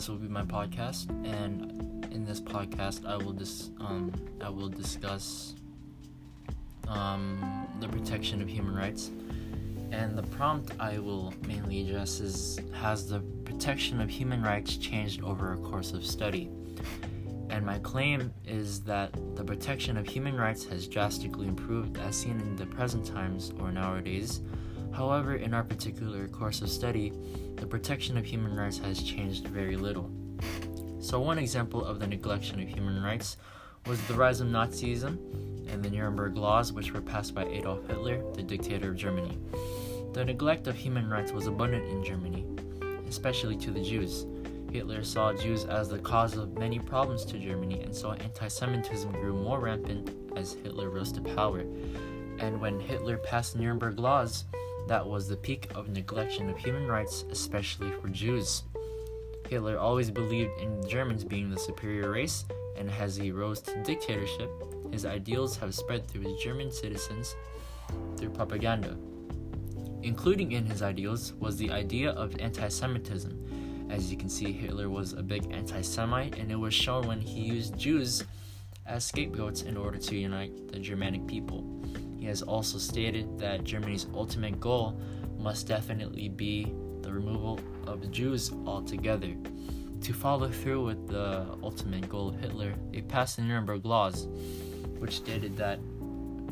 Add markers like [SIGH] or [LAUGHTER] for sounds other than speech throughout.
this will be my podcast, and in this podcast, I will dis- um, I will discuss um, the protection of human rights. And the prompt I will mainly address is Has the protection of human rights changed over a course of study? And my claim is that the protection of human rights has drastically improved as seen in the present times or nowadays. However, in our particular course of study, the protection of human rights has changed very little. So, one example of the neglection of human rights was the rise of Nazism and the Nuremberg Laws, which were passed by Adolf Hitler, the dictator of Germany. The neglect of human rights was abundant in Germany, especially to the Jews. Hitler saw Jews as the cause of many problems to Germany, and so anti Semitism grew more rampant as Hitler rose to power. And when Hitler passed Nuremberg laws, that was the peak of neglection of human rights, especially for Jews. Hitler always believed in Germans being the superior race, and as he rose to dictatorship, his ideals have spread through his German citizens through propaganda. Including in his ideals was the idea of anti Semitism. As you can see, Hitler was a big anti Semite, and it was shown when he used Jews as scapegoats in order to unite the Germanic people. He has also stated that Germany's ultimate goal must definitely be the removal of the Jews altogether. To follow through with the ultimate goal of Hitler, they passed the Nuremberg Laws, which stated that,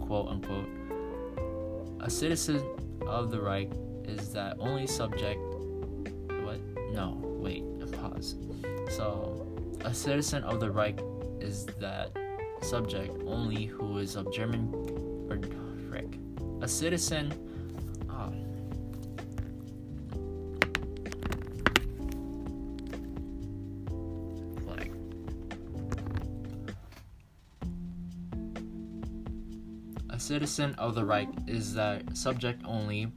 quote unquote, a citizen of the Reich is that only subject. What? No, wait, pause. So, a citizen of the Reich is that subject only who is of German. A citizen. Oh. Flag. A citizen of the Reich is that subject only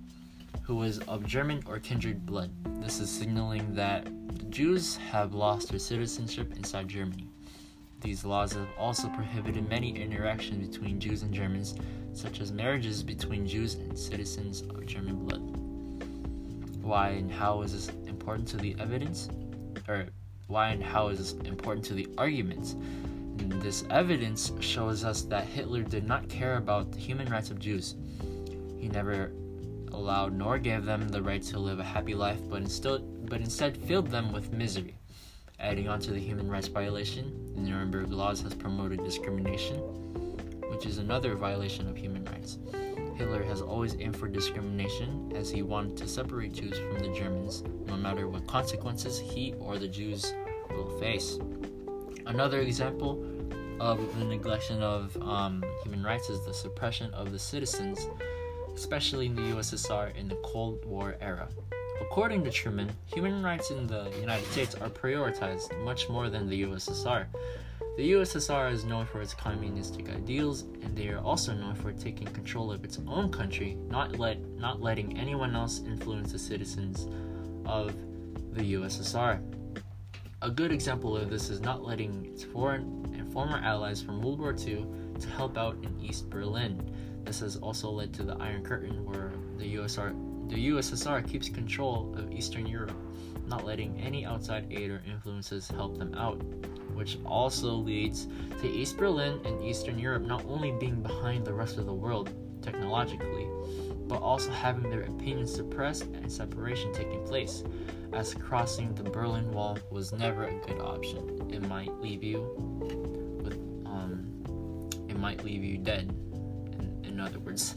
who is of German or kindred blood. This is signaling that the Jews have lost their citizenship inside Germany. These laws have also prohibited many interactions between Jews and Germans, such as marriages between Jews and citizens of German blood. Why and how is this important to the evidence? Or why and how is this important to the arguments? This evidence shows us that Hitler did not care about the human rights of Jews. He never allowed nor gave them the right to live a happy life, but instead, but instead filled them with misery. Adding on to the human rights violation, the Nuremberg laws has promoted discrimination, which is another violation of human rights. Hitler has always aimed for discrimination as he wanted to separate Jews from the Germans, no matter what consequences he or the Jews will face. Another example of the neglection of um, human rights is the suppression of the citizens, especially in the USSR in the Cold War era. According to Truman, human rights in the United States are prioritized much more than the USSR. The USSR is known for its communistic ideals, and they are also known for taking control of its own country, not let not letting anyone else influence the citizens of the USSR. A good example of this is not letting its foreign and former allies from World War II to help out in East Berlin. This has also led to the Iron Curtain, where the USSR the USSR keeps control of Eastern Europe, not letting any outside aid or influences help them out, which also leads to East Berlin and Eastern Europe not only being behind the rest of the world technologically, but also having their opinions suppressed and separation taking place, as crossing the Berlin Wall was never a good option. It might leave you with, um, it might leave you dead. In, in other words,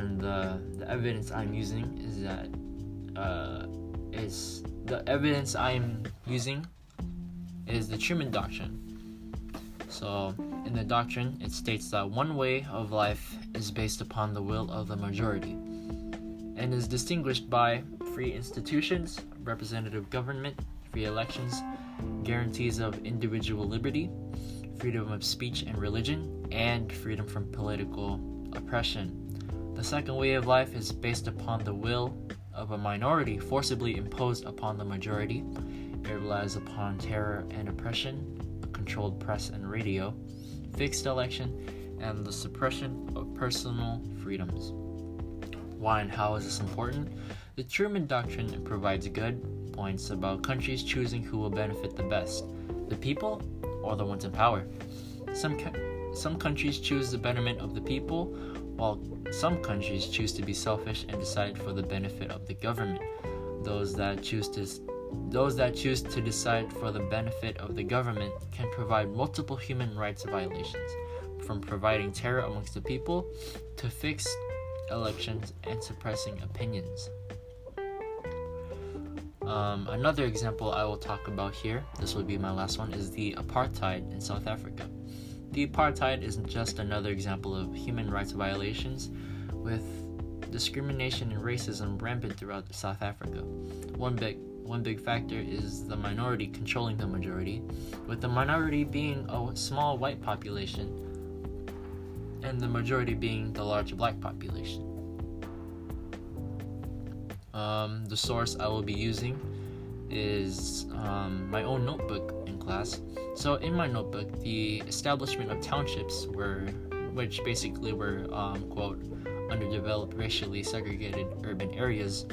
and uh, the evidence I'm using is that uh, is the evidence I'm using is the Truman Doctrine. So, in the doctrine, it states that one way of life is based upon the will of the majority and is distinguished by free institutions, representative government, free elections, guarantees of individual liberty, freedom of speech and religion, and freedom from political oppression. The second way of life is based upon the will of a minority forcibly imposed upon the majority. It relies upon terror and oppression, controlled press and radio, fixed election, and the suppression of personal freedoms. Why and how is this important? The Truman Doctrine provides good, points about countries choosing who will benefit the best the people or the ones in power. Some, some countries choose the betterment of the people, while some countries choose to be selfish and decide for the benefit of the government. Those that choose to those that choose to decide for the benefit of the government can provide multiple human rights violations, from providing terror amongst the people to fixed elections and suppressing opinions. Um, another example I will talk about here, this will be my last one, is the apartheid in South Africa. The apartheid is just another example of human rights violations with discrimination and racism rampant throughout South Africa. One big one big factor is the minority controlling the majority, with the minority being a small white population and the majority being the large black population. Um, the source I will be using is um, my own notebook class. So in my notebook, the establishment of townships were, which basically were um, quote underdeveloped, racially segregated urban areas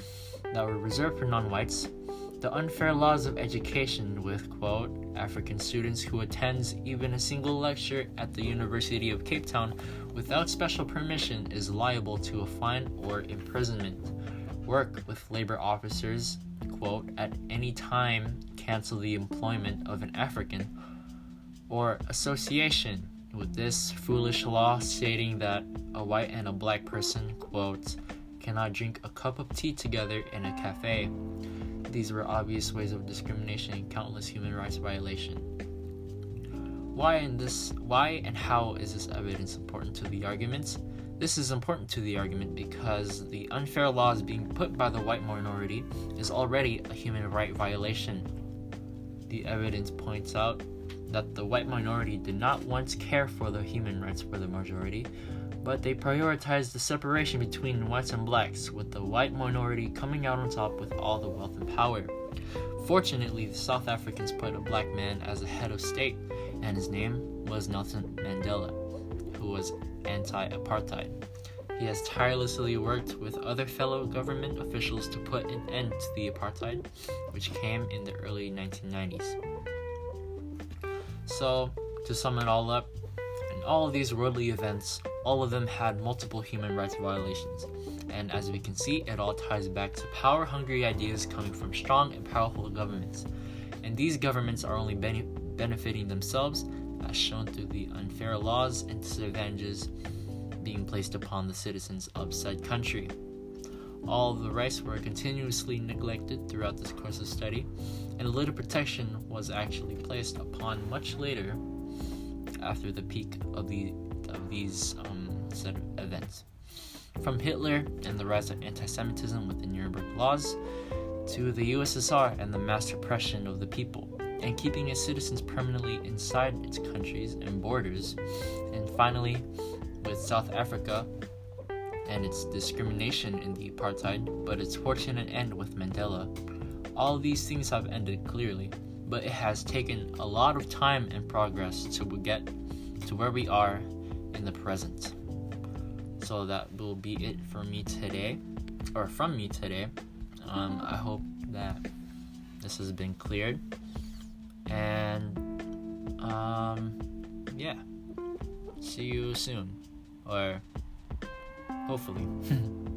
that were reserved for non-whites. The unfair laws of education with quote African students who attends even a single lecture at the University of Cape Town without special permission is liable to a fine or imprisonment work with labor officers, quote, at any time cancel the employment of an African, or association with this foolish law stating that a white and a black person, quote, cannot drink a cup of tea together in a cafe. These were obvious ways of discrimination and countless human rights violation. Why and this why and how is this evidence important to the arguments? This is important to the argument because the unfair laws being put by the white minority is already a human right violation. The evidence points out that the white minority did not once care for the human rights for the majority, but they prioritized the separation between whites and blacks, with the white minority coming out on top with all the wealth and power. Fortunately, the South Africans put a black man as a head of state, and his name was Nelson Mandela, who was anti apartheid. He has tirelessly worked with other fellow government officials to put an end to the apartheid, which came in the early 1990s. So, to sum it all up, in all of these worldly events, all of them had multiple human rights violations. And as we can see, it all ties back to power hungry ideas coming from strong and powerful governments. And these governments are only bene- benefiting themselves as shown through the unfair laws and disadvantages being placed upon the citizens of said country. All of the rights were continuously neglected throughout this course of study, and a little protection was actually placed upon much later after the peak of, the, of these um, events. From Hitler and the rise of anti Semitism with the Nuremberg Laws to the USSR and the mass repression of the people and keeping its citizens permanently inside its countries and borders. And finally, with South Africa and its discrimination in the apartheid, but its fortunate end with Mandela. All these things have ended clearly, but it has taken a lot of time and progress to get to where we are in the present. So that will be it for me today, or from me today. Um, I hope that this has been cleared. And um, yeah, see you soon, or hopefully. [LAUGHS]